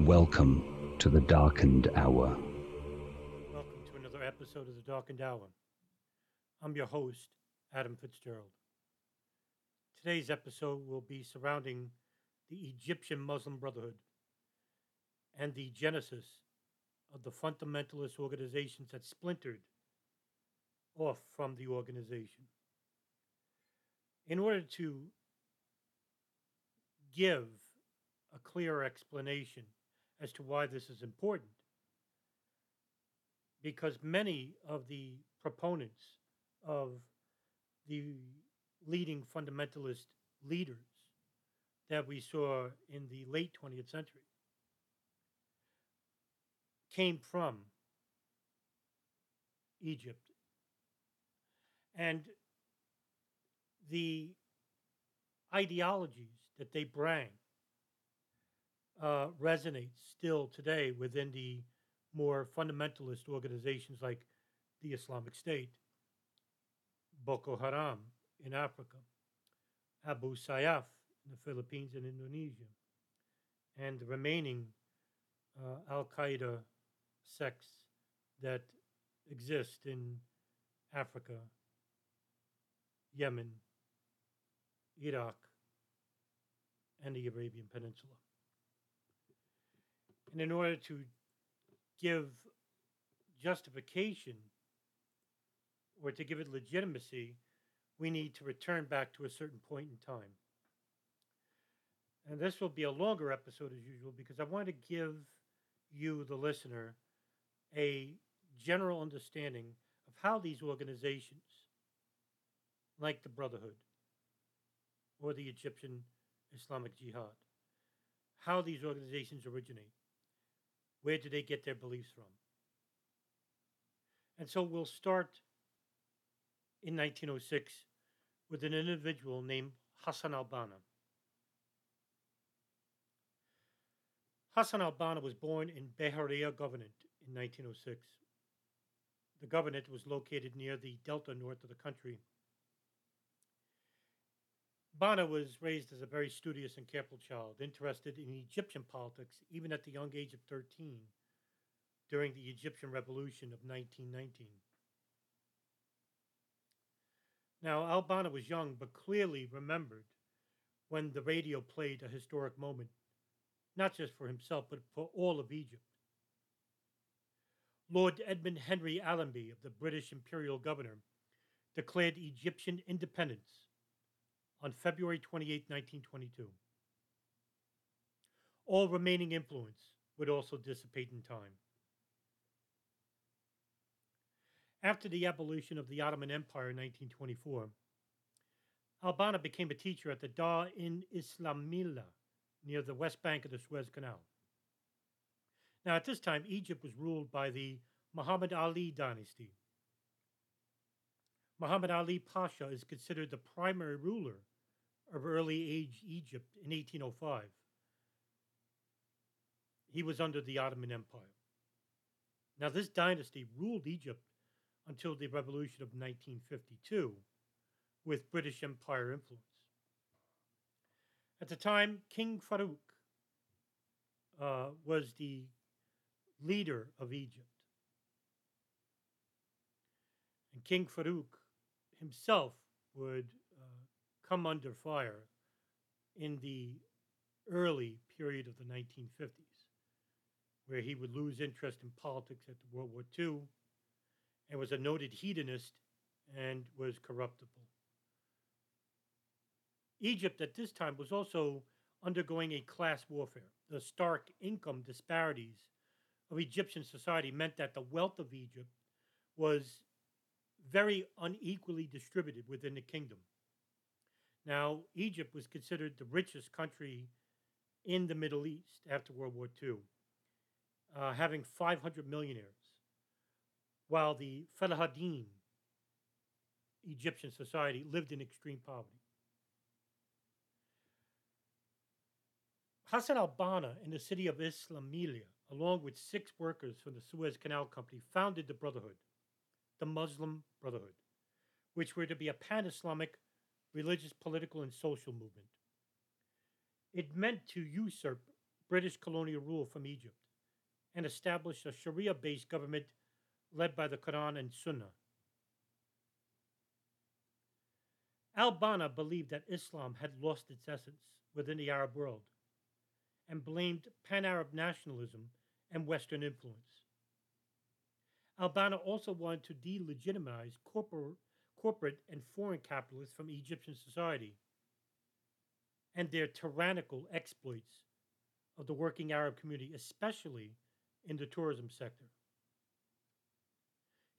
Welcome to the darkened hour. Welcome to another episode of the Darkened Hour. I'm your host, Adam Fitzgerald. Today's episode will be surrounding the Egyptian Muslim Brotherhood and the genesis of the fundamentalist organizations that splintered off from the organization. In order to give a clear explanation as to why this is important, because many of the proponents of the leading fundamentalist leaders that we saw in the late 20th century came from Egypt. And the ideologies that they bring uh, resonate still today within the more fundamentalist organizations like the Islamic State, Boko Haram in Africa, Abu Sayyaf in the Philippines and Indonesia, and the remaining uh, Al Qaeda sects that exist in Africa, Yemen, Iraq, and the Arabian Peninsula. And in order to give justification or to give it legitimacy, we need to return back to a certain point in time. And this will be a longer episode as usual because I want to give you, the listener, a general understanding of how these organizations, like the Brotherhood or the Egyptian Islamic Jihad, how these organizations originate. Where do they get their beliefs from? And so we'll start in 1906 with an individual named Hassan al Banna. Hassan al Banna was born in Bahariya Governorate in 1906. The governorate was located near the delta north of the country. Banna was raised as a very studious and careful child, interested in Egyptian politics even at the young age of 13 during the Egyptian Revolution of 1919. Now, Al Banna was young, but clearly remembered when the radio played a historic moment, not just for himself, but for all of Egypt. Lord Edmund Henry Allenby of the British Imperial Governor declared Egyptian independence on February 28, 1922. All remaining influence would also dissipate in time. After the abolition of the Ottoman Empire in 1924, Al Banna became a teacher at the Dar in Islamillah near the west bank of the Suez Canal. Now, at this time, Egypt was ruled by the Muhammad Ali dynasty. Muhammad Ali Pasha is considered the primary ruler of early age Egypt in 1805. He was under the Ottoman Empire. Now, this dynasty ruled Egypt until the revolution of 1952 with British Empire influence. At the time, King Farouk uh, was the leader of Egypt. And King Farouk himself would come under fire in the early period of the 1950s. where he would lose interest in politics after World War II and was a noted hedonist and was corruptible. Egypt at this time was also undergoing a class warfare. The stark income disparities of Egyptian society meant that the wealth of Egypt was very unequally distributed within the kingdom. Now, Egypt was considered the richest country in the Middle East after World War II, uh, having 500 millionaires, while the Felahaddin Egyptian society lived in extreme poverty. Hassan al-Banna in the city of Islamilia, along with six workers from the Suez Canal Company, founded the Brotherhood, the Muslim Brotherhood, which were to be a pan-Islamic religious, political, and social movement. It meant to usurp British colonial rule from Egypt and establish a Sharia based government led by the Quran and Sunnah. Al Banna believed that Islam had lost its essence within the Arab world and blamed pan Arab nationalism and Western influence. Al Banna also wanted to delegitimize corporate, corporate and foreign capitalists from Egyptian society and their tyrannical exploits of the working Arab community, especially in the tourism sector.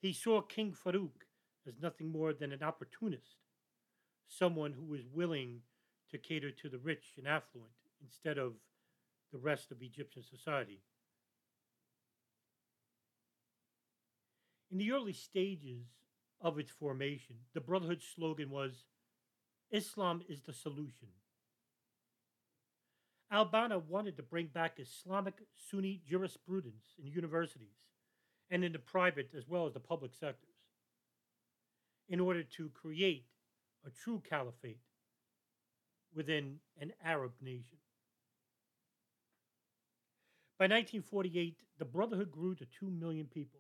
He saw King Farouk as nothing more than an opportunist, someone who was willing to cater to the rich and affluent instead of the rest of Egyptian society. In the early stages of its formation, the Brotherhood's slogan was Islam is the solution. Al Banna wanted to bring back Islamic Sunni jurisprudence in universities and in the private as well as the public sectors in order to create a true caliphate within an Arab nation. By 1948, the Brotherhood grew to 2 million people.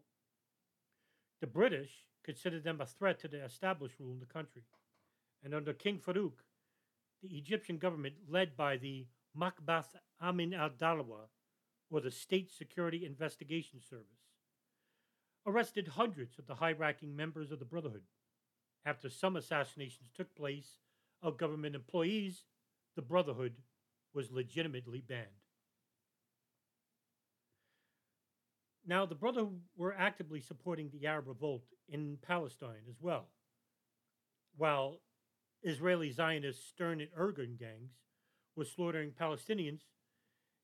The British considered them a threat to the established rule in the country. And under King Farouk, the Egyptian government, led by the Makbath Amin al Dalwa, or the State Security Investigation Service, arrested hundreds of the high ranking members of the Brotherhood. After some assassinations took place of government employees, the Brotherhood was legitimately banned. Now, the Brotherhood were actively supporting the Arab revolt in Palestine as well, while Israeli Zionist Stern and Irgun gangs were slaughtering Palestinians.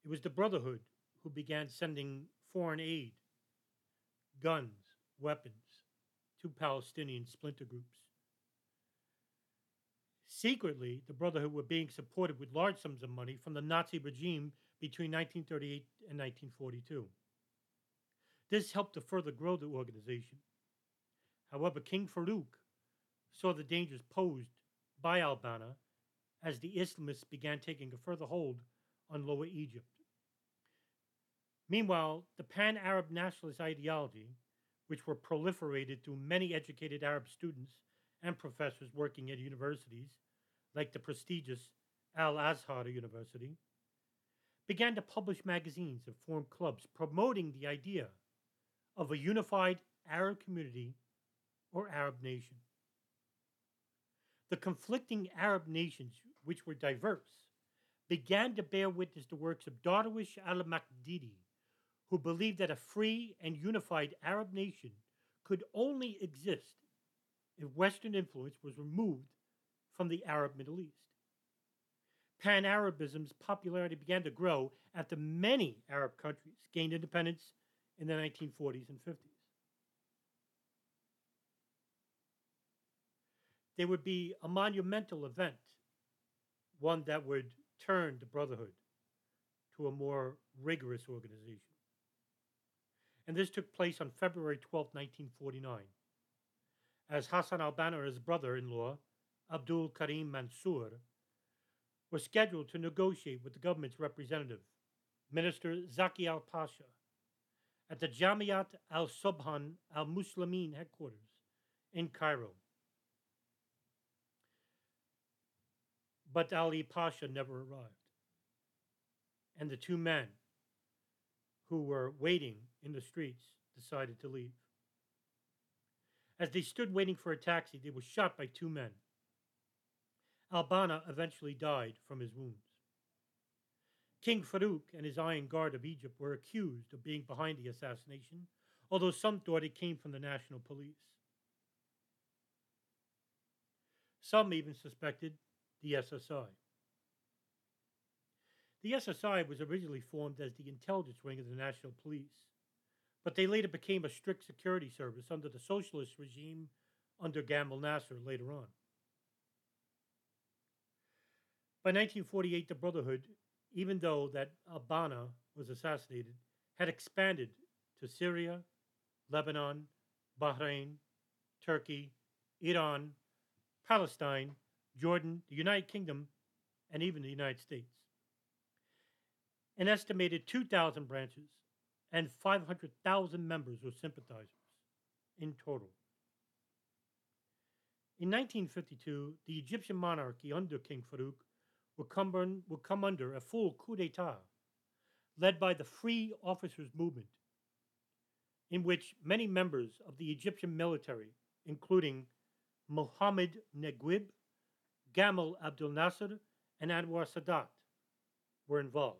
It was the Brotherhood who began sending foreign aid, guns, weapons to Palestinian splinter groups. Secretly, the Brotherhood were being supported with large sums of money from the Nazi regime between 1938 and 1942. This helped to further grow the organization. However, King Farouk saw the dangers posed by al Banna as the Islamists began taking a further hold on Lower Egypt. Meanwhile, the pan Arab nationalist ideology, which were proliferated through many educated Arab students and professors working at universities, like the prestigious Al Azhar University, began to publish magazines and form clubs promoting the idea of a unified Arab community or Arab nation. The conflicting Arab nations, which were diverse, began to bear witness to works of Darwish al Makdidi, who believed that a free and unified Arab nation could only exist if Western influence was removed from the Arab Middle East. Pan Arabism's popularity began to grow after many Arab countries gained independence in the 1940s and 50s. There would be a monumental event, one that would turn the Brotherhood to a more rigorous organization. And this took place on February 12, 1949, as Hassan al Banna his brother in law, Abdul Karim Mansour, was scheduled to negotiate with the government's representative, Minister Zaki Ali Pasha, at the Jamiat al Subhan al Muslimin headquarters in Cairo. But Ali Pasha never arrived. And the two men who were waiting in the streets decided to leave. As they stood waiting for a taxi, they were shot by two men. Al-Banna eventually died from his wounds. King Farouk and his Iron Guard of Egypt were accused of being behind the assassination, although some thought it came from the national police. Some even suspected the SSI. The SSI was originally formed as the intelligence wing of the National Police, but they later became a strict security service under the socialist regime under Gamal Nasser later on. By 1948, the Brotherhood, even though that Al-Banna was assassinated, had expanded to Syria, Lebanon, Bahrain, Turkey, Iran, Palestine, Jordan, the United Kingdom, and even the United States. An estimated 2,000 branches and 500,000 members or sympathizers in total. In 1952, the Egyptian monarchy under King Farouk would come, would come under a full coup d'etat led by the Free Officers Movement, in which many members of the Egyptian military, including Mohammed Naguib, Gamal Abdel Nasser, and Anwar Sadat, were involved.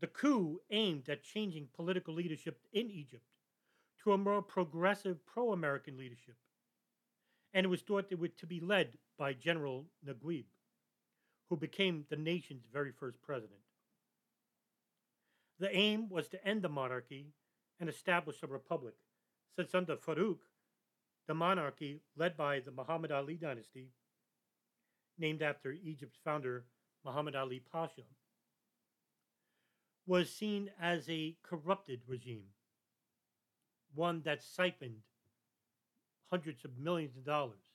The coup aimed at changing political leadership in Egypt to a more progressive pro American leadership, and it was thought that it would to be led by General Naguib, who became the nation's very first president. The aim was to end the monarchy and establish a republic, since under Farouk, the monarchy led by the Muhammad Ali dynasty, named after Egypt's founder Muhammad Ali Pasha, was seen as a corrupted regime, one that siphoned hundreds of millions of dollars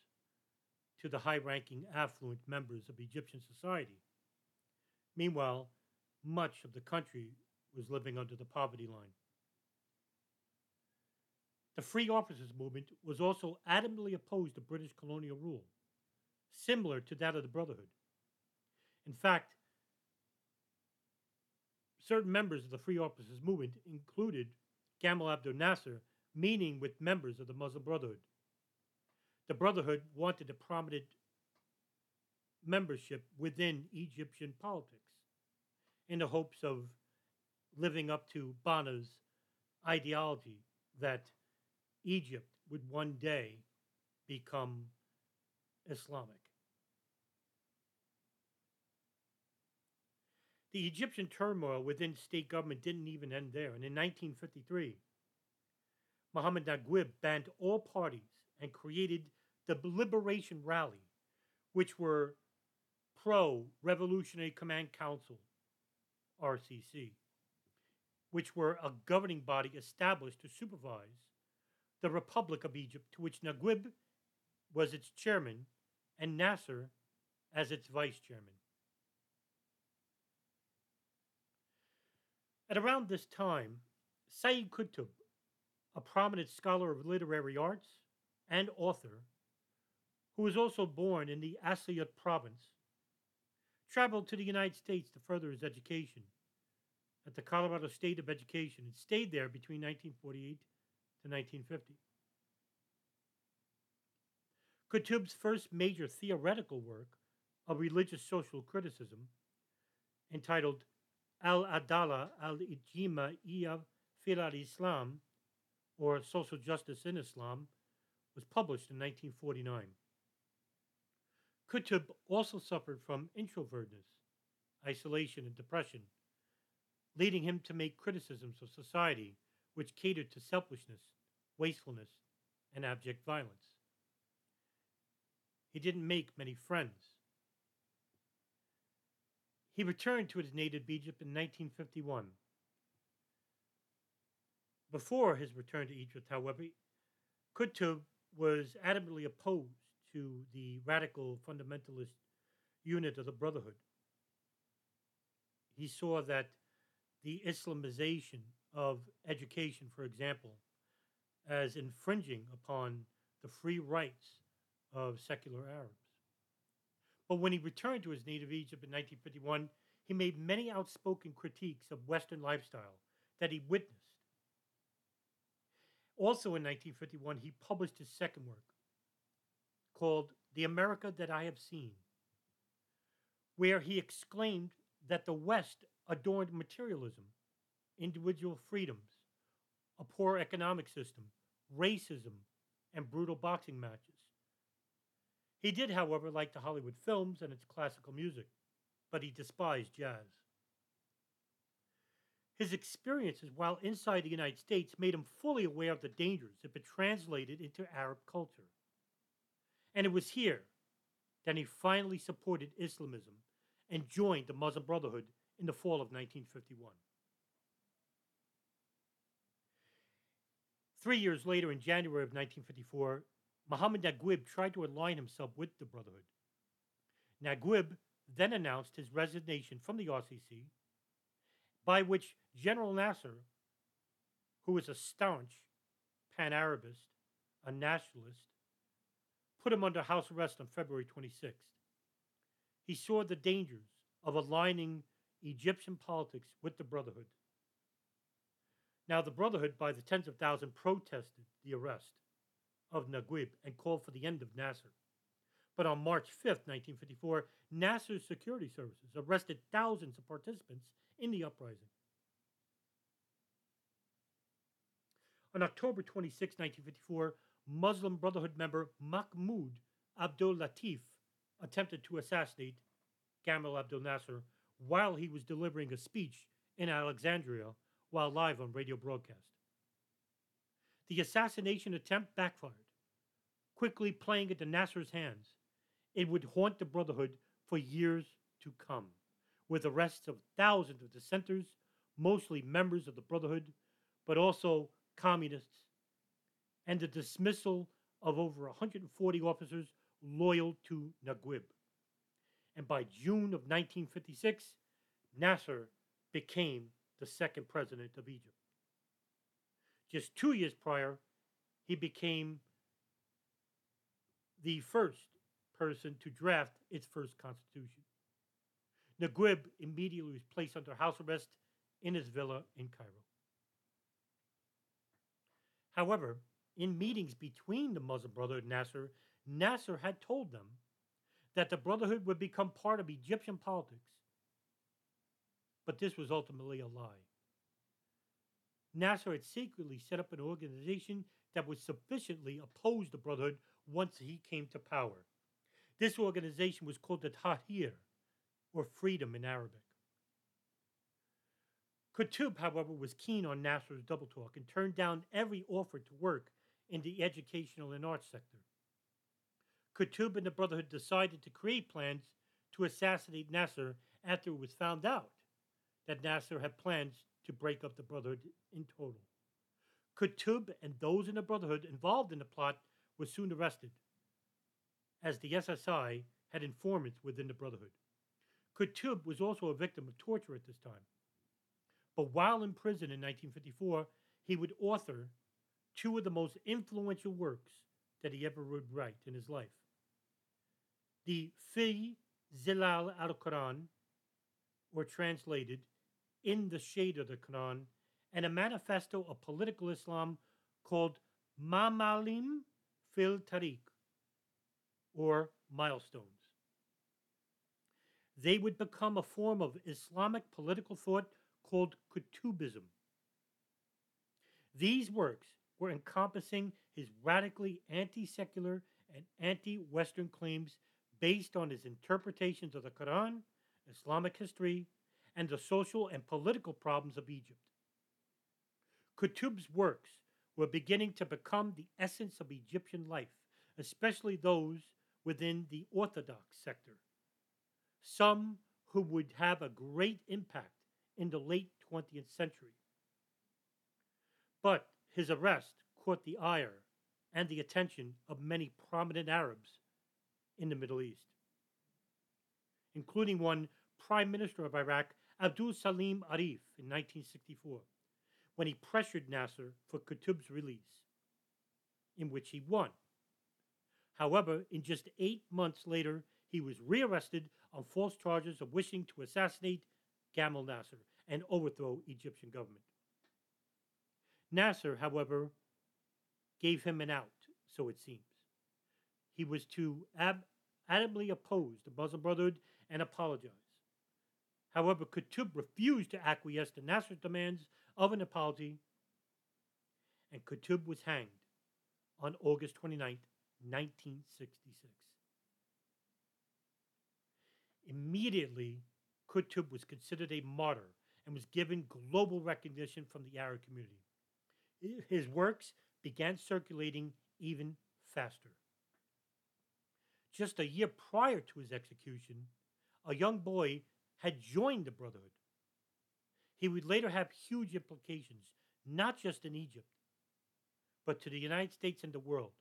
to the high ranking, affluent members of Egyptian society. Meanwhile, much of the country was living under the poverty line. The Free Officers Movement was also adamantly opposed to British colonial rule, similar to that of the Brotherhood. In fact, certain members of the Free Officers Movement included Gamal Abdel Nasser meeting with members of the Muslim Brotherhood. The Brotherhood wanted a prominent membership within Egyptian politics in the hopes of living up to Banna's ideology that Egypt would one day become Islamic. The Egyptian turmoil within state government didn't even end there. And in 1953, Muhammad Naguib banned all parties and created the Liberation Rally, which were pro Revolutionary Command Council, RCC, which were a governing body established to supervise the Republic of Egypt, to which Naguib was its chairman and Nasser as its vice chairman. At around this time, Sayyid Qutb, a prominent scholar of literary arts and author, who was also born in the Asyut province, traveled to the United States to further his education at the Colorado State of Education and stayed there between 1948 to 1950. Qutb's first major theoretical work of religious social criticism, entitled Al Adala al Ijima iya fil al Islam, or Social Justice in Islam, was published in 1949. Qutb also suffered from introvertedness, isolation, and depression, leading him to make criticisms of society which catered to selfishness, wastefulness, and abject violence. He didn't make many friends. He returned to his native Egypt in 1951. Before his return to Egypt, however, Qutb was adamantly opposed to the radical fundamentalist unit of the Brotherhood. He saw that the Islamization of education, for example, as infringing upon the free rights of secular Arabs. But when he returned to his native Egypt in 1951, he made many outspoken critiques of Western lifestyle that he witnessed. Also in 1951, he published his second work called The America That I Have Seen, where he exclaimed that the West adorned materialism, individual freedoms, a poor economic system, racism, and brutal boxing matches. He did, however, like the Hollywood films and its classical music, but he despised jazz. His experiences while inside the United States made him fully aware of the dangers if it translated into Arab culture. And it was here that he finally supported Islamism and joined the Muslim Brotherhood in the fall of 1951. Three years later, in January of 1954, Muhammad Naguib tried to align himself with the Brotherhood. Naguib then announced his resignation from the RCC, by which General Nasser, who was a staunch pan Arabist, a nationalist, put him under house arrest on February 26th. He saw the dangers of aligning Egyptian politics with the Brotherhood. Now, the Brotherhood, by the tens of thousands, protested the arrest of Naguib and called for the end of Nasser. But on March 5th, 1954, Nasser's security services arrested thousands of participants in the uprising. On October 26, 1954, Muslim Brotherhood member Mahmoud Abdul Latif attempted to assassinate Gamal Abdel Nasser while he was delivering a speech in Alexandria while live on radio broadcast. The assassination attempt backfired, quickly playing into Nasser's hands. It would haunt the Brotherhood for years to come, with arrests of thousands of dissenters, mostly members of the Brotherhood, but also communists, and the dismissal of over 140 officers loyal to Naguib. And by June of 1956, Nasser became the second president of Egypt. Just two years prior, he became the first person to draft its first constitution. Naguib immediately was placed under house arrest in his villa in Cairo. However, in meetings between the Muslim Brotherhood and Nasser, Nasser had told them that the Brotherhood would become part of Egyptian politics. But this was ultimately a lie. Nasser had secretly set up an organization that would sufficiently oppose the Brotherhood once he came to power. This organization was called the Tahrir, or Freedom in Arabic. Qutb, however, was keen on Nasser's double talk and turned down every offer to work in the educational and arts sector. Qutb and the Brotherhood decided to create plans to assassinate Nasser after it was found out that Nasser had plans to break up the Brotherhood in total. Qutb and those in the Brotherhood involved in the plot were soon arrested, as the SSI had informants within the Brotherhood. Qutb was also a victim of torture at this time. But while in prison in 1954, he would author two of the most influential works that he ever would write in his life. The Fi Zilal al Quran, or translated, In the Shade of the Quran, and a manifesto of political Islam called Mamalim fil Tariq, or Milestones. They would become a form of Islamic political thought called Qutubism. These works were encompassing his radically anti secular and anti Western claims based on his interpretations of the Quran, Islamic history, and the social and political problems of Egypt. Qutb's works were beginning to become the essence of Egyptian life, especially those within the Orthodox sector. Some who would have a great impact in the late 20th century. But his arrest caught the ire and the attention of many prominent Arabs in the Middle East, including one Prime Minister of Iraq, Abdul Salim Arif, in 1964, when he pressured Nasser for Qutb's release, in which he won. However, in just eight months later, he was rearrested on false charges of wishing to assassinate Gamal Nasser and overthrow Egyptian government. Nasser, however, gave him an out, so it seems. He was to ab- adamantly oppose the Muslim Brotherhood and apologize. However, Qutb refused to acquiesce to Nasser's demands of an apology, and Qutb was hanged on August 29, 1966. Immediately, Qutb was considered a martyr and was given global recognition from the Arab community. His works began circulating even faster. Just a year prior to his execution, a young boy had joined the Brotherhood. He would later have huge implications, not just in Egypt, but to the United States and the world.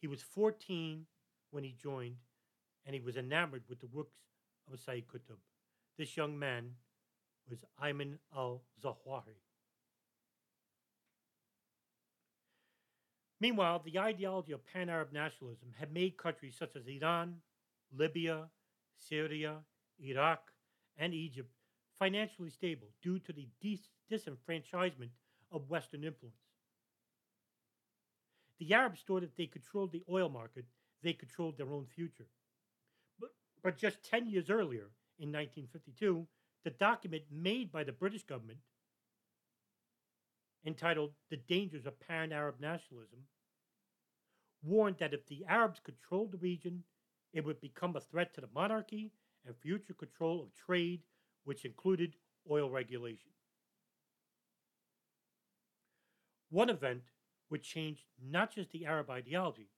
He was 14 when he joined, and he was enamored with the works of Sayyid Qutb. This young man was Ayman al Zawahiri. Meanwhile, the ideology of pan Arab nationalism had made countries such as Iran, Libya, Syria, Iraq, and Egypt financially stable due to the dis- disenfranchisement of Western influence. The Arabs thought if they controlled the oil market, they controlled their own future. But, but just 10 years earlier, in 1952, the document made by the British government entitled The Dangers of Pan Arab Nationalism, warned that if the Arabs controlled the region, it would become a threat to the monarchy and future control of trade, which included oil regulation. One event would change not just the Arab ideology,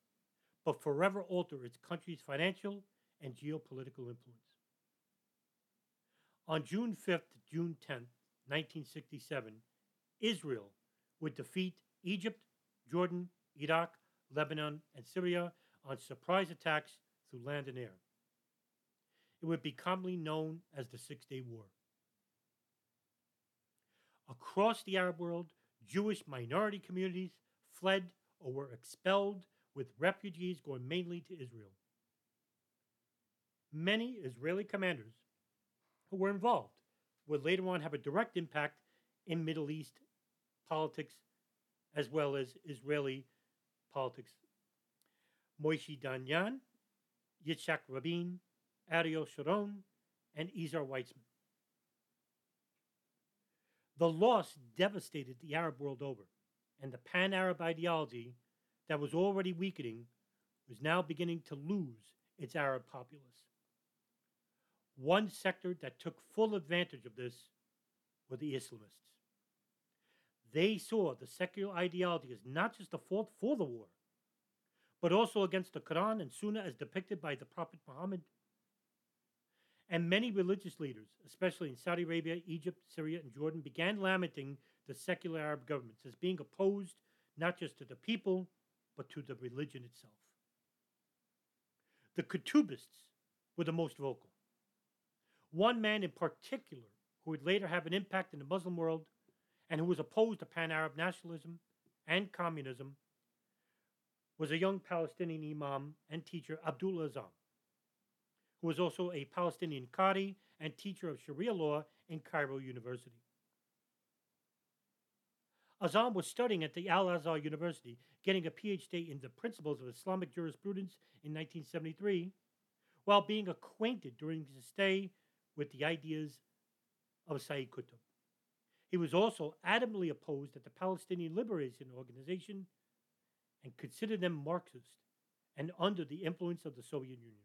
but forever alter its country's financial and geopolitical influence. On June 5th to June 10th, 1967, Israel would defeat Egypt, Jordan, Iraq, Lebanon, and Syria on surprise attacks through land and air. It would be commonly known as the Six Day War. Across the Arab world, Jewish minority communities fled or were expelled, with refugees going mainly to Israel. Many Israeli commanders who were involved would later on have a direct impact in Middle East politics as well as Israeli politics. Moshe Dayan, Yitzhak Rabin, Ariel Sharon, and Ezer Weizman. The loss devastated the Arab world over, and the pan Arab ideology that was already weakening was now beginning to lose its Arab populace. One sector that took full advantage of this were the Islamists. They saw the secular ideology as not just a fault for the war, but also against the Quran and Sunnah as depicted by the Prophet Muhammad. And many religious leaders, especially in Saudi Arabia, Egypt, Syria, and Jordan, began lamenting the secular Arab governments as being opposed not just to the people, but to the religion itself. The Qutubists were the most vocal. One man in particular, who would later have an impact in the Muslim world and who was opposed to pan Arab nationalism and communism, was a young Palestinian imam and teacher, Abdul Azzam, who was also a Palestinian Qadi and teacher of Sharia law in Cairo University. Azzam was studying at the Al Azhar University, getting a PhD in the principles of Islamic jurisprudence in 1973, while being acquainted during his stay with the ideas of Sayyid Qutb. He was also adamantly opposed at the Palestinian Liberation Organization and considered them Marxist and under the influence of the Soviet Union.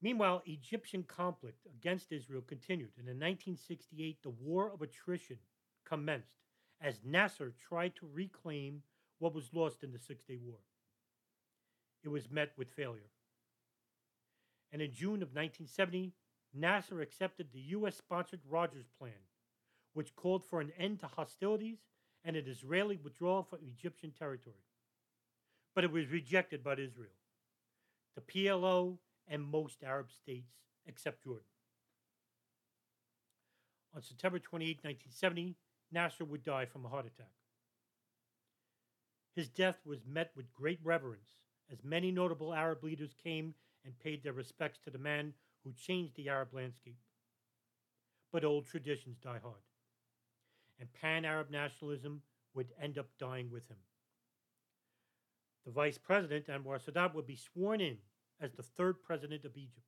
Meanwhile, Egyptian conflict against Israel continued, and in 1968, the War of Attrition commenced as Nasser tried to reclaim what was lost in the Six Day War. It was met with failure. And in June of 1970, Nasser accepted the U.S. sponsored Rogers Plan, which called for an end to hostilities and an Israeli withdrawal from Egyptian territory. But it was rejected by Israel, the PLO, and most Arab states except Jordan. On September 28, 1970, Nasser would die from a heart attack. His death was met with great reverence as many notable Arab leaders came and paid their respects to the man who changed the Arab landscape. But old traditions die hard, and pan Arab nationalism would end up dying with him. The vice president, Anwar Sadat, would be sworn in as the third president of Egypt.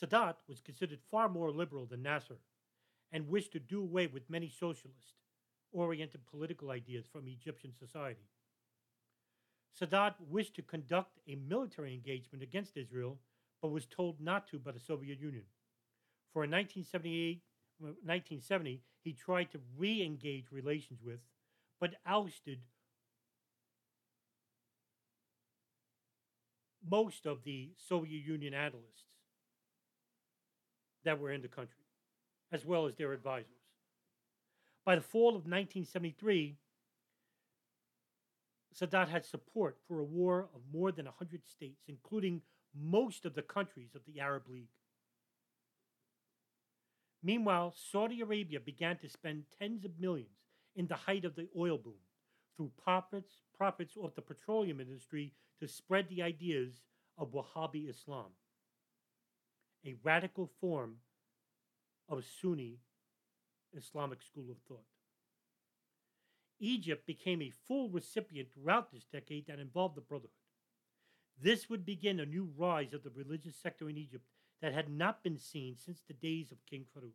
Sadat was considered far more liberal than Nasser and wished to do away with many socialist oriented political ideas from Egyptian society. Sadat wished to conduct a military engagement against Israel, but was told not to by the Soviet Union. For in 1978, 1970, he tried to re engage relations with, but ousted most of the Soviet Union analysts that were in the country, as well as their advisors. By the fall of 1973, Sadat had support for a war of more than 100 states, including most of the countries of the Arab League. Meanwhile, Saudi Arabia began to spend tens of millions in the height of the oil boom through profits, profits off the petroleum industry to spread the ideas of Wahhabi Islam, a radical form of Sunni Islamic school of thought. Egypt became a full recipient throughout this decade that involved the Brotherhood. This would begin a new rise of the religious sector in Egypt that had not been seen since the days of King Farouk.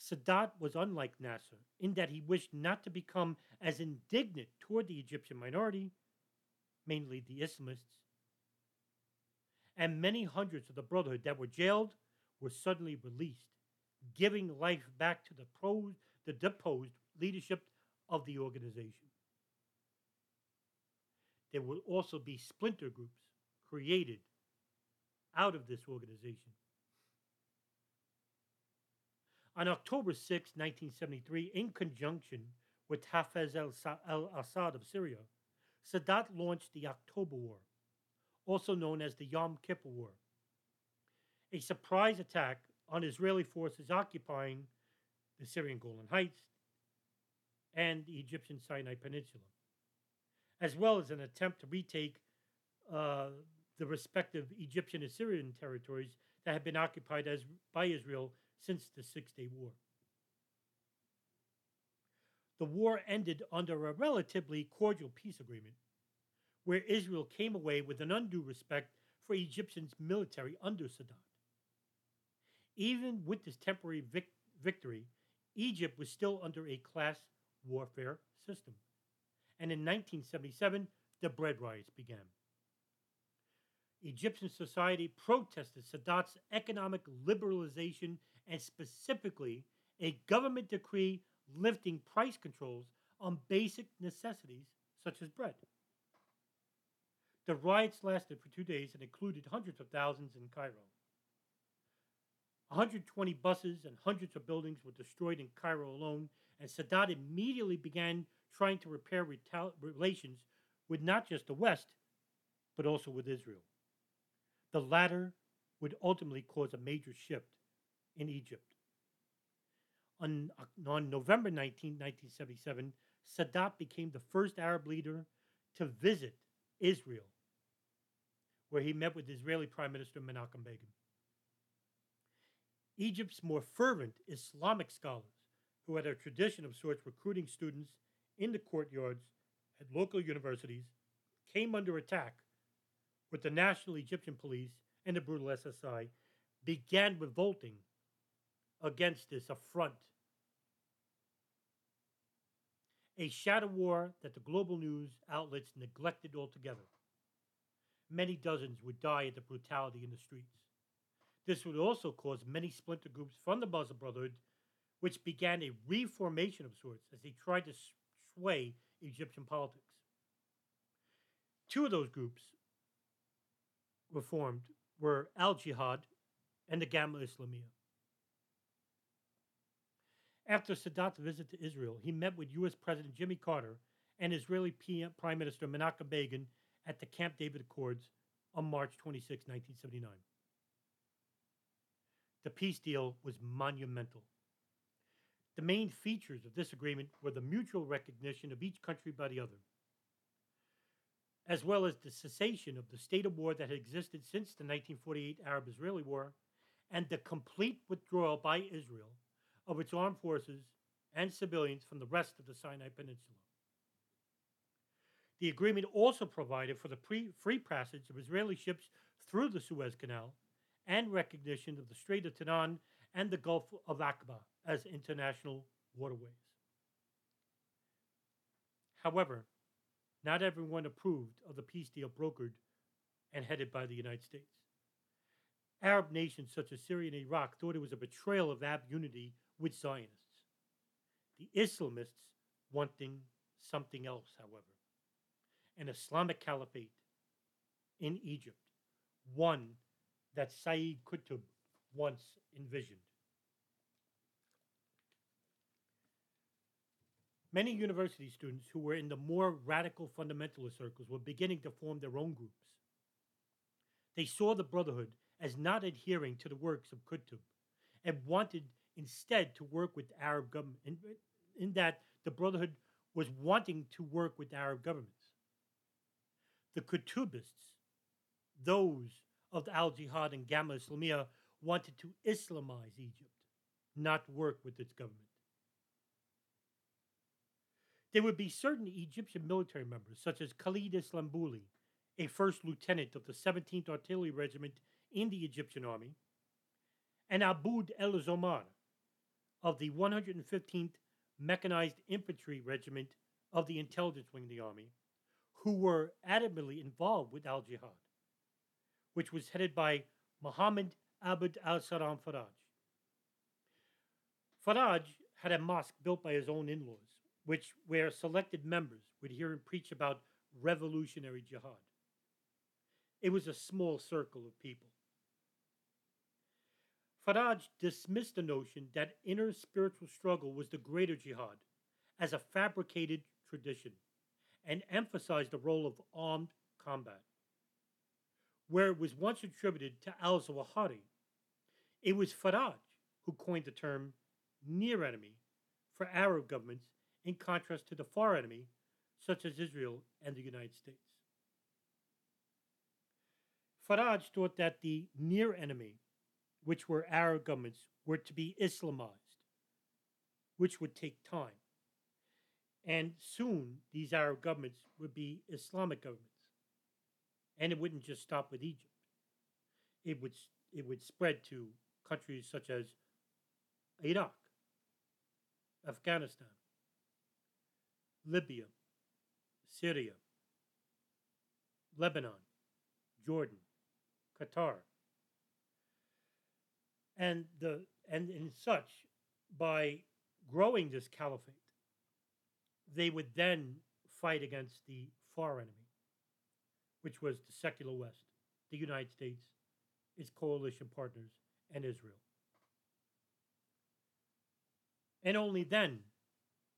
Sadat was unlike Nasser in that he wished not to become as indignant toward the Egyptian minority, mainly the Islamists, and many hundreds of the Brotherhood that were jailed were suddenly released, giving life back to the, pros, the deposed leadership of the organization. There will also be splinter groups created out of this organization. On October 6, 1973, in conjunction with Hafez al Assad of Syria, Sadat launched the October War, also known as the Yom Kippur War, a surprise attack on Israeli forces occupying the Syrian Golan Heights and the Egyptian Sinai Peninsula, as well as an attempt to retake uh, the respective Egyptian and Syrian territories that had been occupied as, by Israel since the Six Day War. The war ended under a relatively cordial peace agreement, where Israel came away with an undue respect for Egyptian's military under Sadat. Even with this temporary vic- victory, Egypt was still under a class warfare system. And in 1977, the bread riots began. Egyptian society protested Sadat's economic liberalization and specifically a government decree lifting price controls on basic necessities such as bread. The riots lasted for two days and included hundreds of thousands in Cairo. 120 buses and hundreds of buildings were destroyed in Cairo alone, and Sadat immediately began trying to repair relations with not just the West, but also with Israel. The latter would ultimately cause a major shift in Egypt. On, on November 19, 1977, Sadat became the first Arab leader to visit Israel, where he met with Israeli Prime Minister Menachem Begin. Egypt's more fervent Islamic scholars, who had a tradition of sorts recruiting students in the courtyards at local universities, came under attack with the National Egyptian Police and the brutal SSI, began revolting against this affront. A shadow war that the global news outlets neglected altogether. Many dozens would die at the brutality in the streets. This would also cause many splinter groups from the Muslim Brotherhood, which began a reformation of sorts as they tried to sway Egyptian politics. Two of those groups were formed were Al Jihad and the Gamaa Islamiyah. After Sadat's visit to Israel, he met with U.S. President Jimmy Carter and Israeli PM, Prime Minister Menachem Begin at the Camp David Accords on March 26, 1979. The peace deal was monumental. The main features of this agreement were the mutual recognition of each country by the other, as well as the cessation of the state of war that had existed since the 1948 Arab Israeli War, and the complete withdrawal by Israel of its armed forces and civilians from the rest of the Sinai Peninsula. The agreement also provided for the pre- free passage of Israeli ships through the Suez Canal and recognition of the Strait of Tiran and the Gulf of Aqaba as international waterways. However, not everyone approved of the peace deal brokered and headed by the United States. Arab nations such as Syria and Iraq thought it was a betrayal of Arab unity with Zionists. The Islamists wanting something else, however an Islamic caliphate in Egypt, one that Sayyid Qutb once envisioned. Many university students who were in the more radical fundamentalist circles were beginning to form their own groups. They saw the Brotherhood as not adhering to the works of Qutb and wanted instead to work with Arab government, in, in that the Brotherhood was wanting to work with Arab governments. The Qutbists, those of the Al Jihad and Gamaa Islamiyah, wanted to Islamize Egypt, not work with its government. There would be certain Egyptian military members, such as Khalid Islambuli, a first lieutenant of the 17th Artillery Regiment in the Egyptian Army, and Aboud el Zomar of the 115th Mechanized Infantry Regiment of the Intelligence Wing of the Army, who were adamantly involved with al Jihad, which was headed by Muhammad Abd al Salam Faraj. Faraj had a mosque built by his own in laws which where selected members would hear him preach about revolutionary jihad. It was a small circle of people. Faraj dismissed the notion that inner spiritual struggle was the greater jihad as a fabricated tradition and emphasized the role of armed combat. Where it was once attributed to al Zawahiri, it was Faraj who coined the term near enemy for Arab governments in contrast to the far enemy, such as Israel and the United States. Faraj thought that the near enemy, which were Arab governments, were to be Islamized, which would take time. And soon these Arab governments would be Islamic governments. And it wouldn't just stop with Egypt. It would, it would spread to countries such as Iraq, Afghanistan, Libya, Syria, Lebanon, Jordan, Qatar. And the and in such, by growing this caliphate, they would then fight against the far enemy, which was the secular West, the United States, its coalition partners, and Israel. And only then,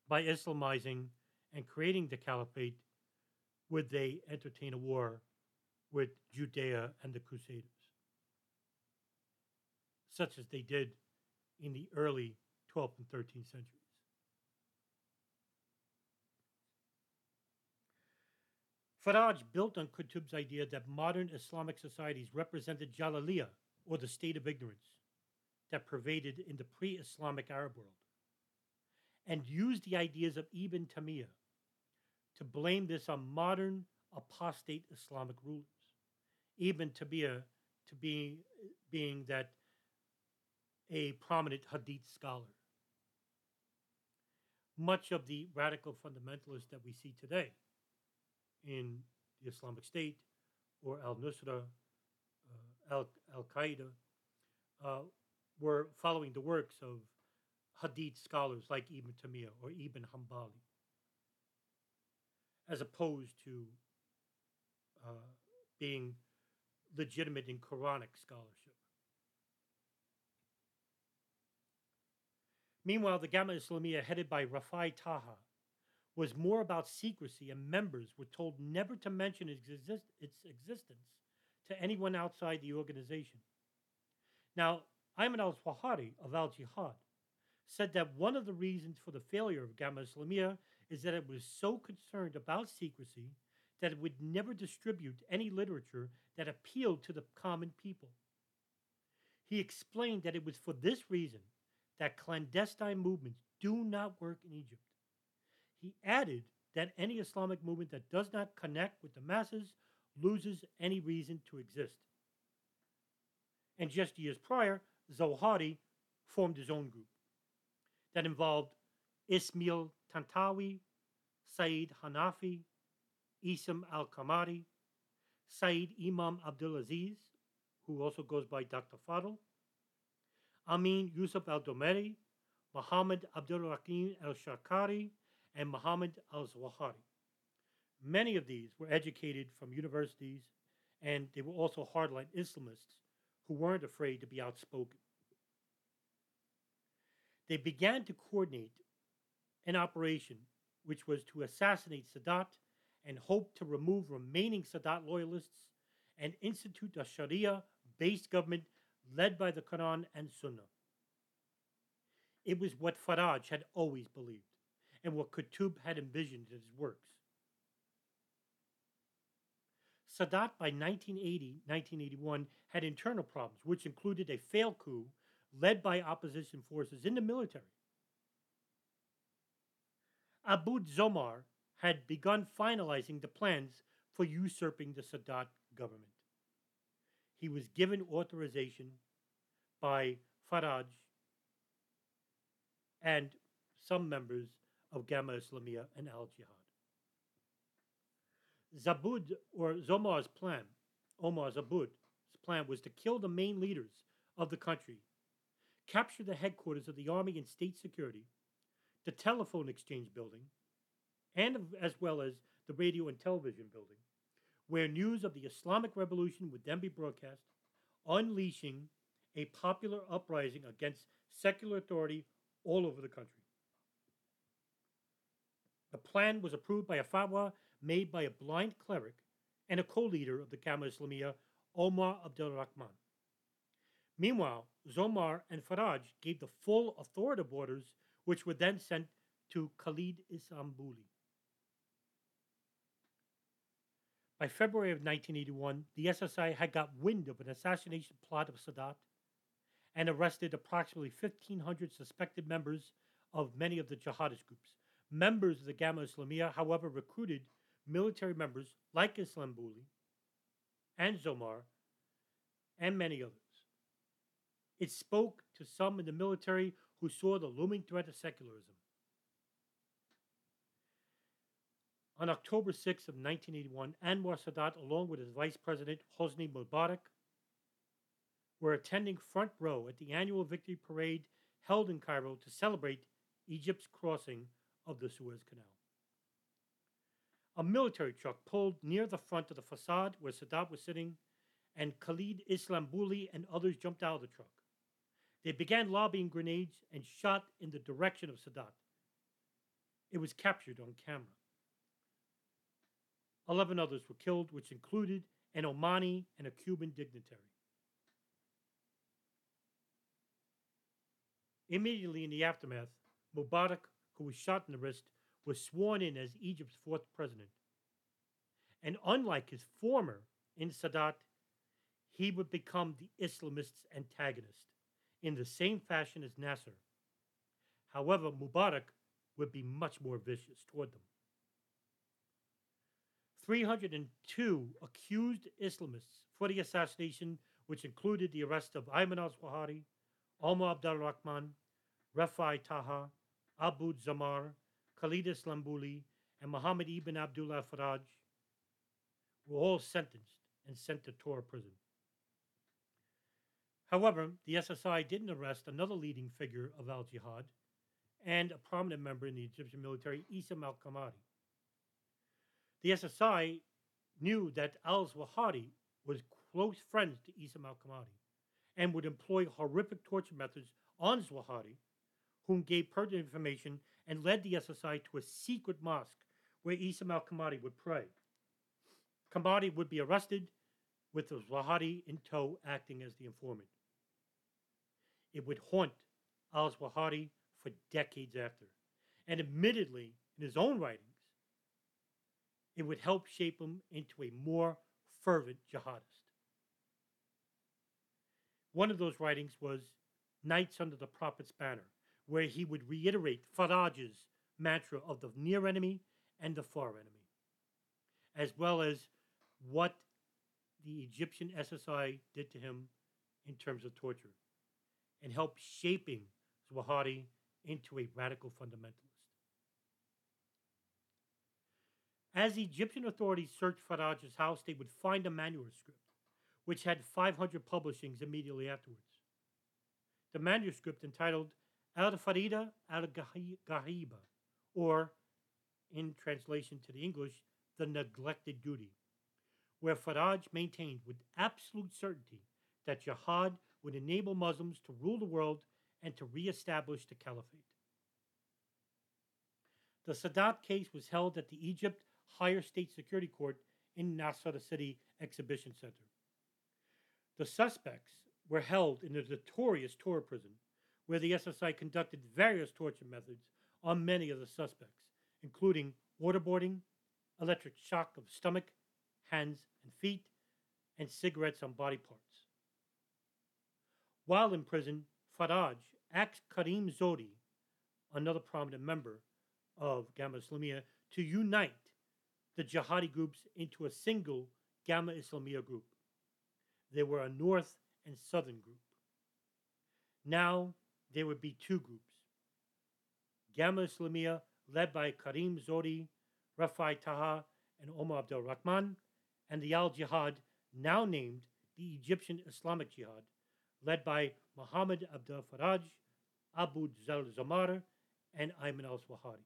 by Islamizing and creating the caliphate would they entertain a war with Judea and the Crusaders, such as they did in the early 12th and 13th centuries. Faraj built on Qutb's idea that modern Islamic societies represented Jahiliyyah, or the state of ignorance, that pervaded in the pre Islamic Arab world, and used the ideas of Ibn Taymiyyah to blame this on modern apostate Islamic rulers, even to be a to be being that a prominent Hadith scholar. Much of the radical fundamentalists that we see today in the Islamic State or Al Nusra, uh, Al Qaeda, uh, were following the works of Hadith scholars like Ibn Taymiyyah or Ibn Hanbali as opposed to uh, being legitimate in Quranic scholarship. Meanwhile, the Gamaa Islamiyah, headed by Rafai Taha, was more about secrecy, and members were told never to mention its, exist- its existence to anyone outside the organization. Now, Ayman al Zawahiri of Al Jihad said that one of the reasons for the failure of Gamaa Islamiyah is that it was so concerned about secrecy that it would never distribute any literature that appealed to the common people. He explained that it was for this reason that clandestine movements do not work in Egypt. He added that any Islamic movement that does not connect with the masses loses any reason to exist. And just years prior, Zawahiri formed his own group that involved Ismail Tantawi, Said Hanafi, Isam al Kamari, Said Imam Abdulaziz, who also goes by Dr. Fadl, Amin Yusuf al Domeri, Muhammad Abdul Rahim Al Sharkari, and Muhammad al Zawahiri. Many of these were educated from universities, and they were also hardline Islamists who weren't afraid to be outspoken. They began to coordinate an operation which was to assassinate Sadat and hope to remove remaining Sadat loyalists and institute a Sharia based government led by the Quran and Sunnah. It was what Faraj had always believed and what Qutb had envisioned in his works. Sadat by 1980 1981 had internal problems, which included a failed coup led by opposition forces in the military. Aboud Zomar had begun finalizing the plans for usurping the Sadat government. He was given authorization by Faraj and some members of Gamaa Islamiyah and Al Jihad. Zabud, or Zomar's plan, Omar Zabud's plan was to kill the main leaders of the country, capture the headquarters of the Army and State Security, the telephone exchange building, and as well as the radio and television building, where news of the Islamic Revolution would then be broadcast, unleashing a popular uprising against secular authority all over the country. The plan was approved by a fatwa made by a blind cleric and a co-leader of the Gamaa Islamiyah, Omar Abdul Rahman. Meanwhile, Zomar and Faraj gave the full authoritative orders, which were then sent to Khalid Islambuli. By February of 1981, the SSI had got wind of an assassination plot of Sadat and arrested approximately 1,500 suspected members of many of the jihadist groups. Members of the Gamaa Islamiyah, however, recruited military members like Islambuli and Zomar and many others. It spoke to some in the military who saw the looming threat of secularism. On October 6 of 1981, Anwar Sadat, along with his vice president Hosni Mubarak, were attending front row at the annual victory parade held in Cairo to celebrate Egypt's crossing of the Suez Canal. A military truck pulled near the front of the facade where Sadat was sitting, and Khalid Islambuli and others jumped out of the truck. They began lobbing grenades and shot in the direction of Sadat. It was captured on camera. Eleven others were killed, which included an Omani and a Cuban dignitary. Immediately in the aftermath, Mubarak, who was shot in the wrist, was sworn in as Egypt's fourth president. And unlike his former in Sadat, he would become the Islamists' antagonist in the same fashion as Nasser. However, Mubarak would be much more vicious toward them. 302 accused Islamists for the assassination, which included the arrest of Ayman al Zawahiri, Omar Abdul Rahman, Rafai Taha, Aboud Zamar, Khalid Islambuli, and Muhammad ibn Abdullah Faraj, were all sentenced and sent to Tora prison. However, the SSI didn't arrest another leading figure of al Jihad and a prominent member in the Egyptian military, Isam al Kamari. The SSI knew that al Zawahiri was close friends to Isam al Kamari and would employ horrific torture methods on Zawahiri, whom gave pertinent information and led the SSI to a secret mosque where Isam al Kamari would pray. Kamari would be arrested with Zawahiri in tow acting as the informant. It would haunt al Zawahiri for decades after, and admittedly, in his own writings, it would help shape him into a more fervent jihadist. One of those writings was Nights Under the Prophet's Banner, where he would reiterate Faraj's mantra of the near enemy and the far enemy, as well as what the Egyptian SSI did to him in terms of torture, and helped shaping Zawahiri into a radical fundamentalist. As Egyptian authorities searched Faraj's house, they would find a manuscript, which had 500 publishings immediately afterwards. The manuscript entitled Al Farida al Gahiba, or in translation to the English, The Neglected Duty, where Faraj maintained with absolute certainty that jihad would enable Muslims to rule the world and to reestablish the caliphate. The Sadat case was held at the Egypt Higher State Security Court in Nasser City Exhibition Center. The suspects were held in the notorious Tora prison, where the SSI conducted various torture methods on many of the suspects, including waterboarding, electric shock of stomach, hands, and feet, and cigarettes on body parts. While in prison, Faraj asked Karim Zohdi, another prominent member of Gamaa Islamiyah, to unite the jihadi groups into a single Gamaa Islamiyah group. There were a north and southern group. Now there would be two groups. Gamaa Islamiyah, led by Karim Zohdi, Rafai Taha, and Omar Abdel Rahman, and the Al Jihad, now named the Egyptian Islamic Jihad, led by Muhammad Abdel Faraj, Abu Zal Zamar, and Ayman al Zawahiri.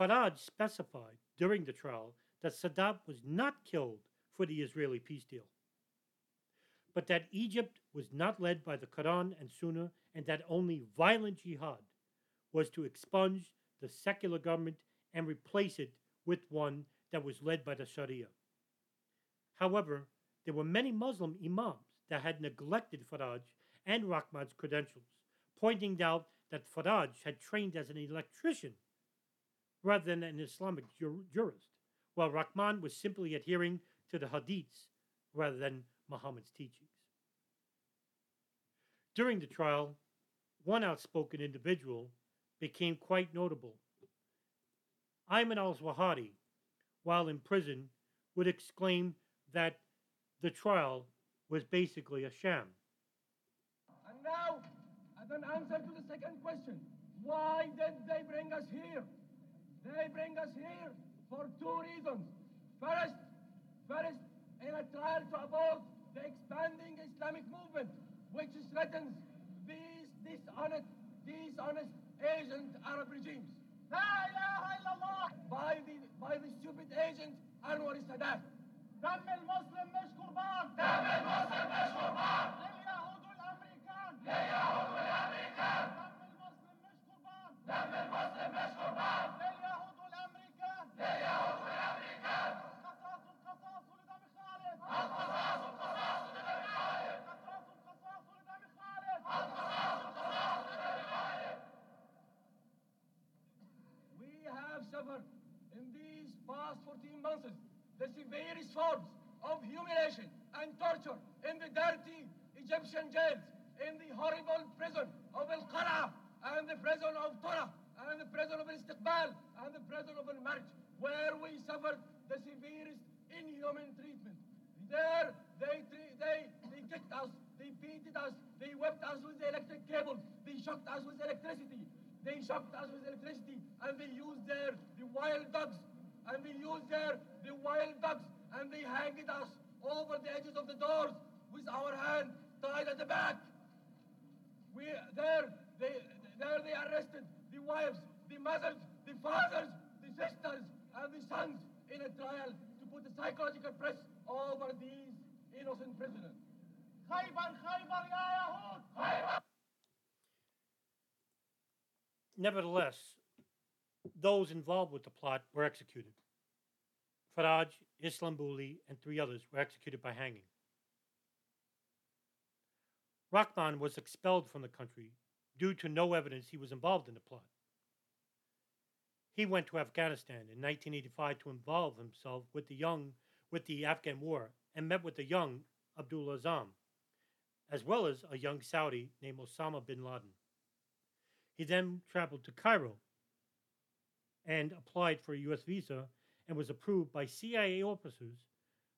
Faraj specified during the trial that Sadat was not killed for the Israeli peace deal, but that Egypt was not led by the Quran and Sunnah and that only violent jihad was to expunge the secular government and replace it with one that was led by the Sharia. However, there were many Muslim imams that had neglected Faraj and Rahman's credentials, pointing out that Faraj had trained as an electrician rather than an Islamic jur- jurist, while Rahman was simply adhering to the hadiths rather than Muhammad's teachings. During the trial, one outspoken individual became quite notable. Ayman al Zawahiri, while in prison, would exclaim that the trial was basically a sham. And now, as an answer to the second question, why did they bring us here? They bring us here for two reasons. First, first, in a trial to avoid the expanding Islamic movement, which threatens these dishonest, dishonest Asian Arab regimes. By the, by the stupid agent Anwar Sadat. دم المسلم مش قربان دم المسلم مش قربان لليهود والامريكان لليهود والامريكان دم المسلم مش قربان دم المسلم مش قربان Jails, in the horrible prison of El Qara, and the prison of Tora, and the prison of Istiqbal, and the prison of El Marj, where we suffered the severest inhuman treatment. There, they, they, they kicked us, they beat us, they whipped us with the electric cables, they shocked us with electricity, they shocked us with electricity, and they used their the wild dogs and they used their the wild dogs and they hanged us over the edges of the doors with our hand Tied at the back. We, there, they, there they arrested the wives, the mothers, the fathers, the sisters, and the sons in a trial to put the psychological press over these innocent prisoners. Nevertheless, those involved with the plot were executed. Faraj, Islambouli, and three others were executed by hanging. Rahman was expelled from the country due to no evidence he was involved in the plot. He went to Afghanistan in 1985 to involve himself with the young with the Afghan war and met with the young Abdul Azzam, as well as a young Saudi named Osama bin Laden. He then traveled to Cairo and applied for a U.S. visa and was approved by CIA officers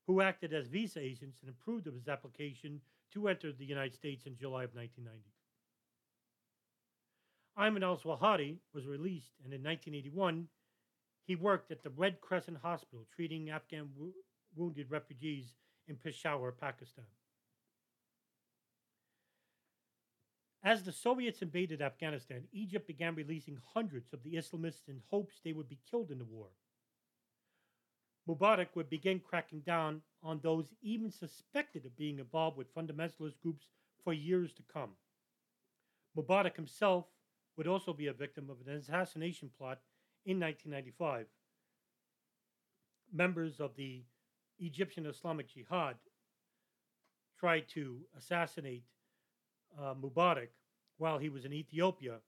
who acted as visa agents and approved of his application to enter the United States in July of 1990. Ayman al Zawahiri was released, and in 1981, he worked at the Red Crescent Hospital treating Afghan wo- wounded refugees in Peshawar, Pakistan. As the Soviets invaded Afghanistan, Egypt began releasing hundreds of the Islamists in hopes they would be killed in the war. Mubarak would begin cracking down on those even suspected of being involved with fundamentalist groups for years to come. Mubarak himself would also be a victim of an assassination plot in 1995. Members of the Egyptian Islamic Jihad tried to assassinate uh, Mubarak while he was in Ethiopia,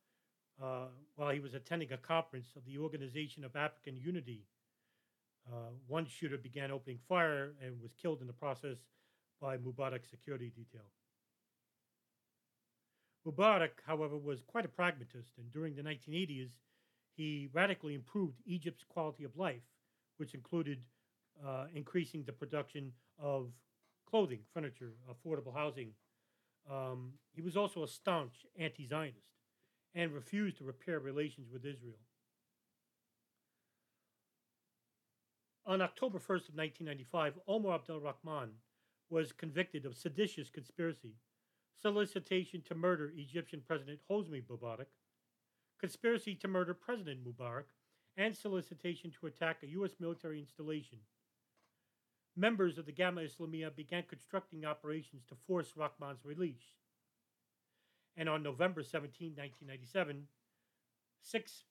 uh, while he was attending a conference of the Organization of African Unity. Uh, one shooter began opening fire and was killed in the process by Mubarak's security detail. Mubarak, however, was quite a pragmatist, and during the 1980s, he radically improved Egypt's quality of life, which included uh, increasing the production of clothing, furniture, affordable housing. Um, he was also a staunch anti Zionist and refused to repair relations with Israel. On October 1st of 1995, Omar Abdel Rahman was convicted of seditious conspiracy, solicitation to murder Egyptian President Hosni Mubarak, conspiracy to murder President Mubarak, and solicitation to attack a U.S. military installation. Members of the Gamaa Islamiyah began constructing operations to force Rahman's release. And on November 17, 1997, six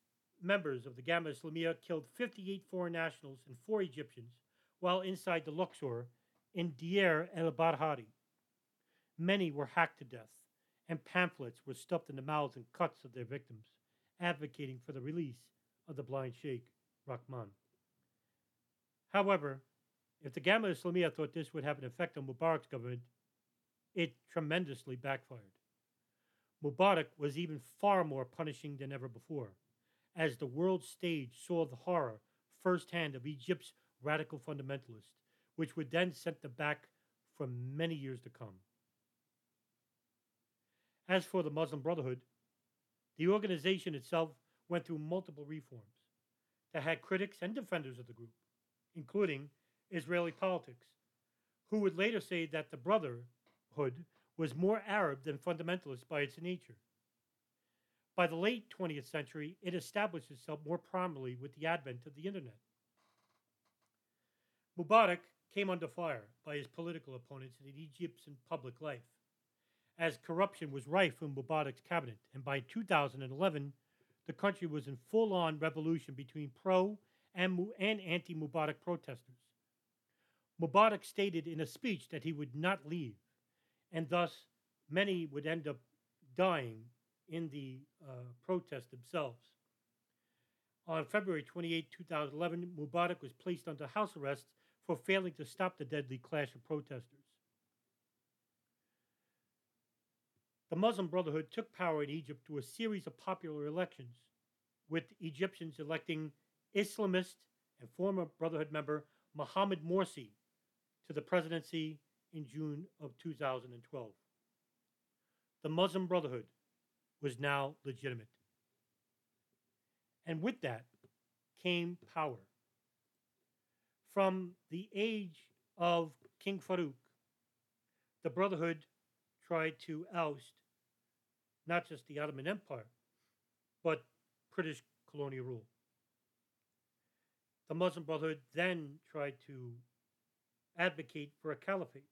members of the Gamaa Islamiyah killed 58 foreign nationals and four Egyptians while inside the Luxor in Deir el Bahari. Many were hacked to death, and pamphlets were stuffed in the mouths and cuts of their victims, advocating for the release of the blind Sheikh Rahman. However, if the Gamaa Islamiyah thought this would have an effect on Mubarak's government, it tremendously backfired. Mubarak was even far more punishing than ever before, as the world stage saw the horror firsthand of Egypt's radical fundamentalists, which would then set them back for many years to come. As for the Muslim Brotherhood, the organization itself went through multiple reforms that had critics and defenders of the group, including Israeli politics, who would later say that the Brotherhood was more Arab than fundamentalist by its nature. By the late 20th century, it established itself more prominently with the advent of the internet. Mubarak came under fire by his political opponents in Egyptian public life, as corruption was rife in Mubarak's cabinet, and by 2011, the country was in full on revolution between pro and, and anti Mubarak protesters. Mubarak stated in a speech that he would not leave, and thus many would end up dying in the uh, protests themselves. On February 28, 2011, Mubarak was placed under house arrest for failing to stop the deadly clash of protesters. The Muslim Brotherhood took power in Egypt through a series of popular elections, with Egyptians electing Islamist and former Brotherhood member Mohamed Morsi to the presidency in June of 2012. The Muslim Brotherhood was now legitimate. And with that came power. From the age of King Farouk, the Brotherhood tried to oust not just the Ottoman Empire, but British colonial rule. The Muslim Brotherhood then tried to advocate for a caliphate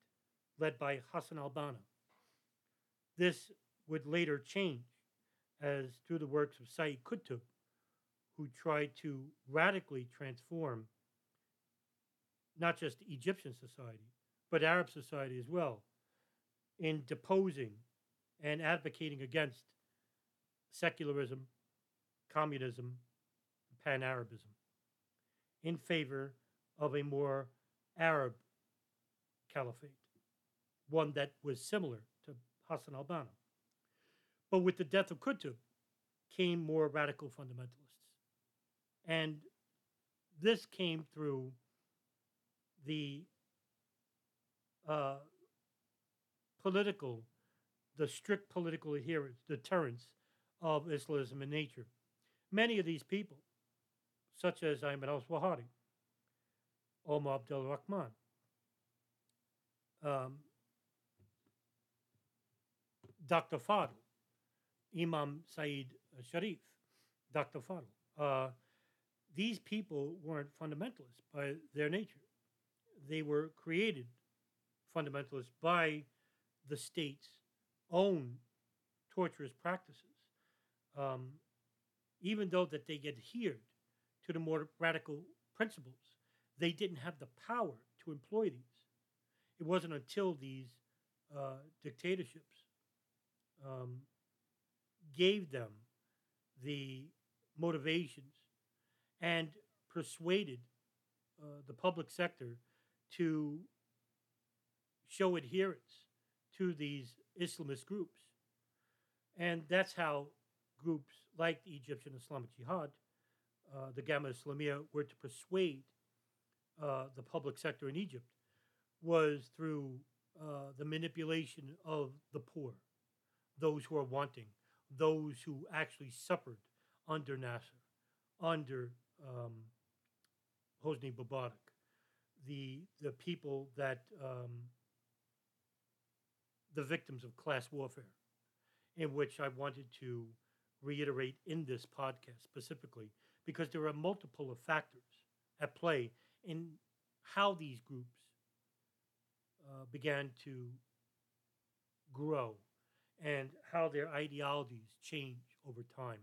led by Hassan al Banna. This would later change as through the works of Sayyid Qutb, who tried to radically transform not just Egyptian society, but Arab society as well, in deposing and advocating against secularism, communism, Pan Arabism in favor of a more Arab caliphate, one that was similar to Hassan al Banna. But with the death of Qutb came more radical fundamentalists. And this came through the uh, political, the strict political adherence, deterrence of Islamism in nature. Many of these people, such as Ayman al Zawahiri, Omar Abdul Rahman, um, Dr. Fadl, Imam Saeed Sharif, Dr. Fadl. Uh, these people weren't fundamentalists by their nature. They were created fundamentalists by the state's own torturous practices. Um, even though that they adhered to the more radical principles, they didn't have the power to employ these. It wasn't until these uh, dictatorships um, gave them the motivations and persuaded uh, the public sector to show adherence to these Islamist groups. And that's how groups like the Egyptian Islamic Jihad, uh, the Gamaa Islamiyah, were to persuade uh, the public sector in Egypt was through uh, the manipulation of the poor, those who are wanting, those who actually suffered under Nasser, under um, Hosni Mubarak, the the people that um, the victims of class warfare, in which I wanted to reiterate in this podcast specifically, because there are multiple of factors at play in how these groups uh, began to grow and how their ideologies change over time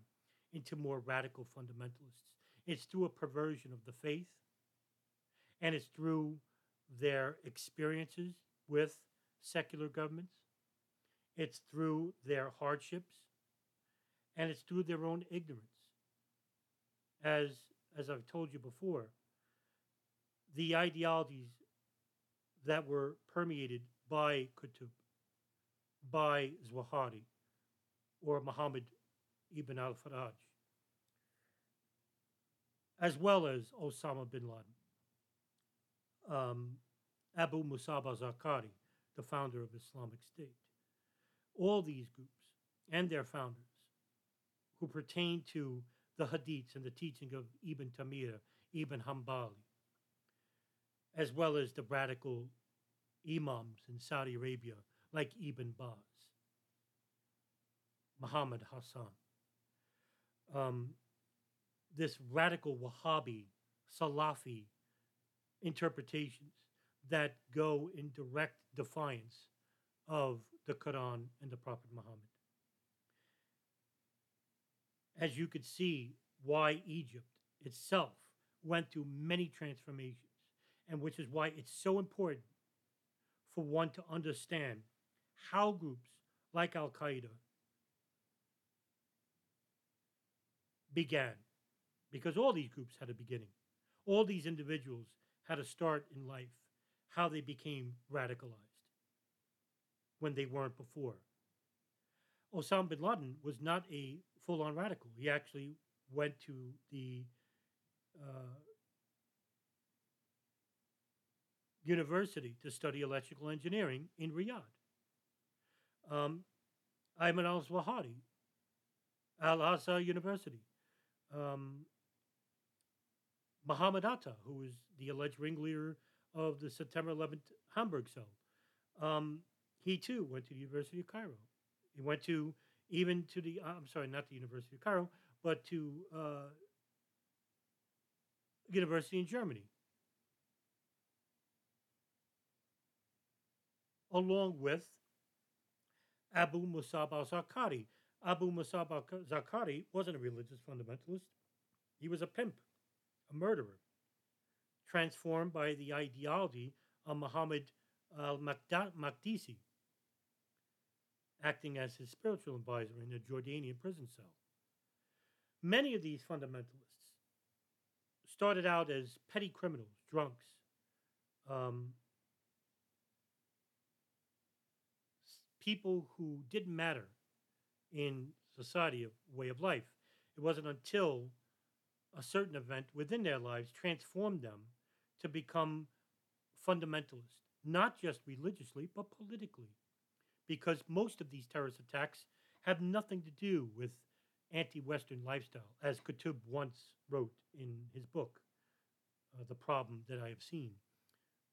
into more radical fundamentalists. It's through a perversion of the faith, and it's through their experiences with secular governments, it's through their hardships, and it's through their own ignorance. As, as I've told you before, the ideologies that were permeated by Qutb, by Zawahiri, or Muhammad ibn al Faraj, as well as Osama bin Laden, um, Abu Musab al Zarqawi, the founder of Islamic State. All these groups and their founders, who pertain to the hadiths and the teaching of Ibn Tamir, Ibn Hanbali, as well as the radical imams in Saudi Arabia like Ibn Baz, Muhammad Hassan. Um, this radical Wahhabi, Salafi interpretations that go in direct defiance of the Quran and the Prophet Muhammad. As you could see, why Egypt itself went through many transformations, and which is why it's so important for one to understand how groups like Al Qaeda began. Because all these groups had a beginning, all these individuals had a start in life, how they became radicalized when they weren't before. Osama bin Laden was not a full on radical. He actually went to the uh, university to study electrical engineering in Riyadh. Um, Ayman al Zawahiri, Al Azhar University. Um, Muhammad Atta, who was the alleged ringleader of the September 11th Hamburg cell. Um, he too went to the University of Cairo. He went to even to the, uh, I'm sorry, not the University of Cairo, but to uh, university in Germany. Along with Abu Musab al Zarqawi. Abu Musab al Zarqawi wasn't a religious fundamentalist, he was a pimp, a murderer, transformed by the ideology of Muhammad al Maqdisi, acting as his spiritual advisor in a Jordanian prison cell. Many of these fundamentalists started out as petty criminals, drunks, um, people who didn't matter in society, a way of life. It wasn't until a certain event within their lives transformed them to become fundamentalists, not just religiously, but politically. Because most of these terrorist attacks have nothing to do with anti Western lifestyle, as Qutb once wrote in his book, uh, The Problem That I Have Seen,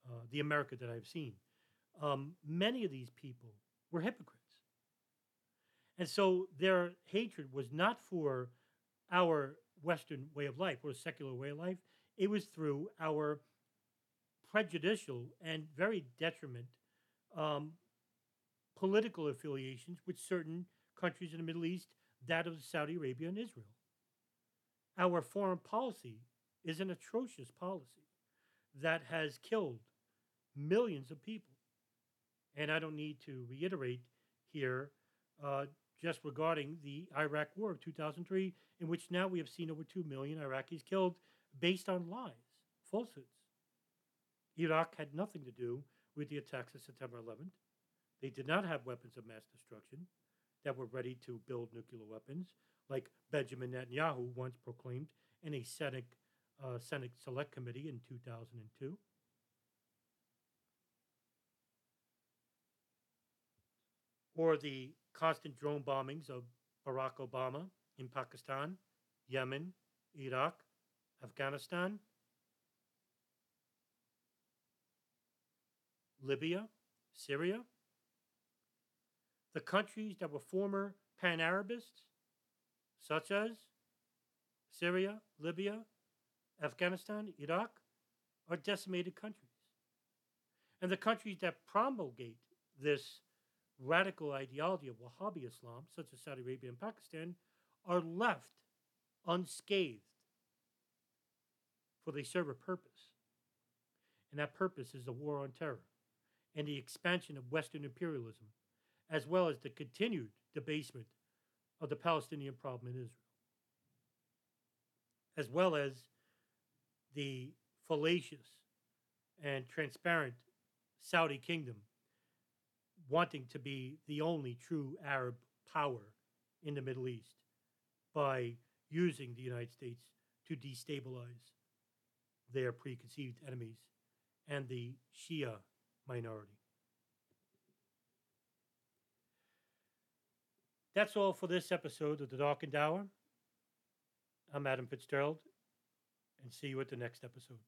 uh, The America That I Have Seen. Um, many of these people were hypocrites. And so their hatred was not for our Western way of life or secular way of life, it was through our prejudicial and very detriment um, political affiliations with certain countries in the Middle East, that of Saudi Arabia and Israel. Our foreign policy is an atrocious policy that has killed millions of people. And I don't need to reiterate here uh, just regarding the Iraq War of 2003, in which now we have seen over 2 million Iraqis killed based on lies, falsehoods. Iraq had nothing to do with the attacks of September 11th. They did not have weapons of mass destruction that were ready to build nuclear weapons, like Benjamin Netanyahu once proclaimed in a Senate, uh, Senate Select Committee in 2002. Or the constant drone bombings of Barack Obama in Pakistan, Yemen, Iraq, Afghanistan, Libya, Syria, the countries that were former pan Arabists, such as Syria, Libya, Afghanistan, Iraq, are decimated countries. And the countries that promulgate this radical ideology of Wahhabi Islam, such as Saudi Arabia and Pakistan, are left unscathed, for they serve a purpose. And that purpose is the war on terror and the expansion of Western imperialism, as well as the continued debasement of the Palestinian problem in Israel, as well as the fallacious and transparent Saudi kingdom wanting to be the only true Arab power in the Middle East by using the United States to destabilize their preconceived enemies and the Shia minority. That's all for this episode of The Darkened Hour. I'm Adam Fitzgerald, and see you at the next episode.